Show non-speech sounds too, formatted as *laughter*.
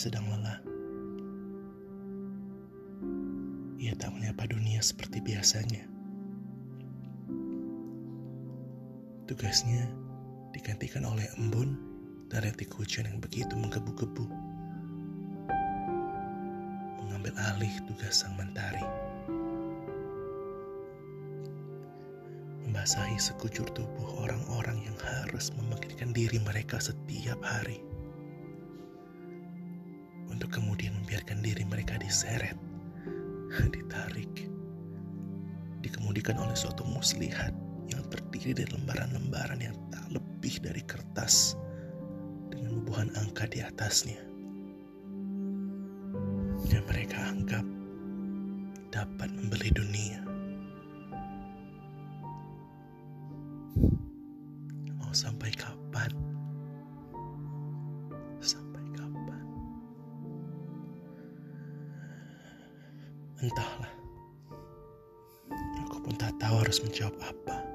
sedang lelah. Ia tak menyapa dunia seperti biasanya. Tugasnya digantikan oleh embun dan retik hujan yang begitu menggebu-gebu. Mengambil alih tugas sang mentari. Membasahi sekujur tubuh orang-orang yang harus membangkitkan diri mereka setiap hari. Membiarkan diri mereka diseret *laughs* ditarik, dikemudikan oleh suatu muslihat yang terdiri dari lembaran-lembaran yang tak lebih dari kertas dengan bubuhan angka di atasnya. Yang mereka anggap dapat membeli dunia. Mau sampai kapan? Entahlah. Aku pun tak tahu harus menjawab apa.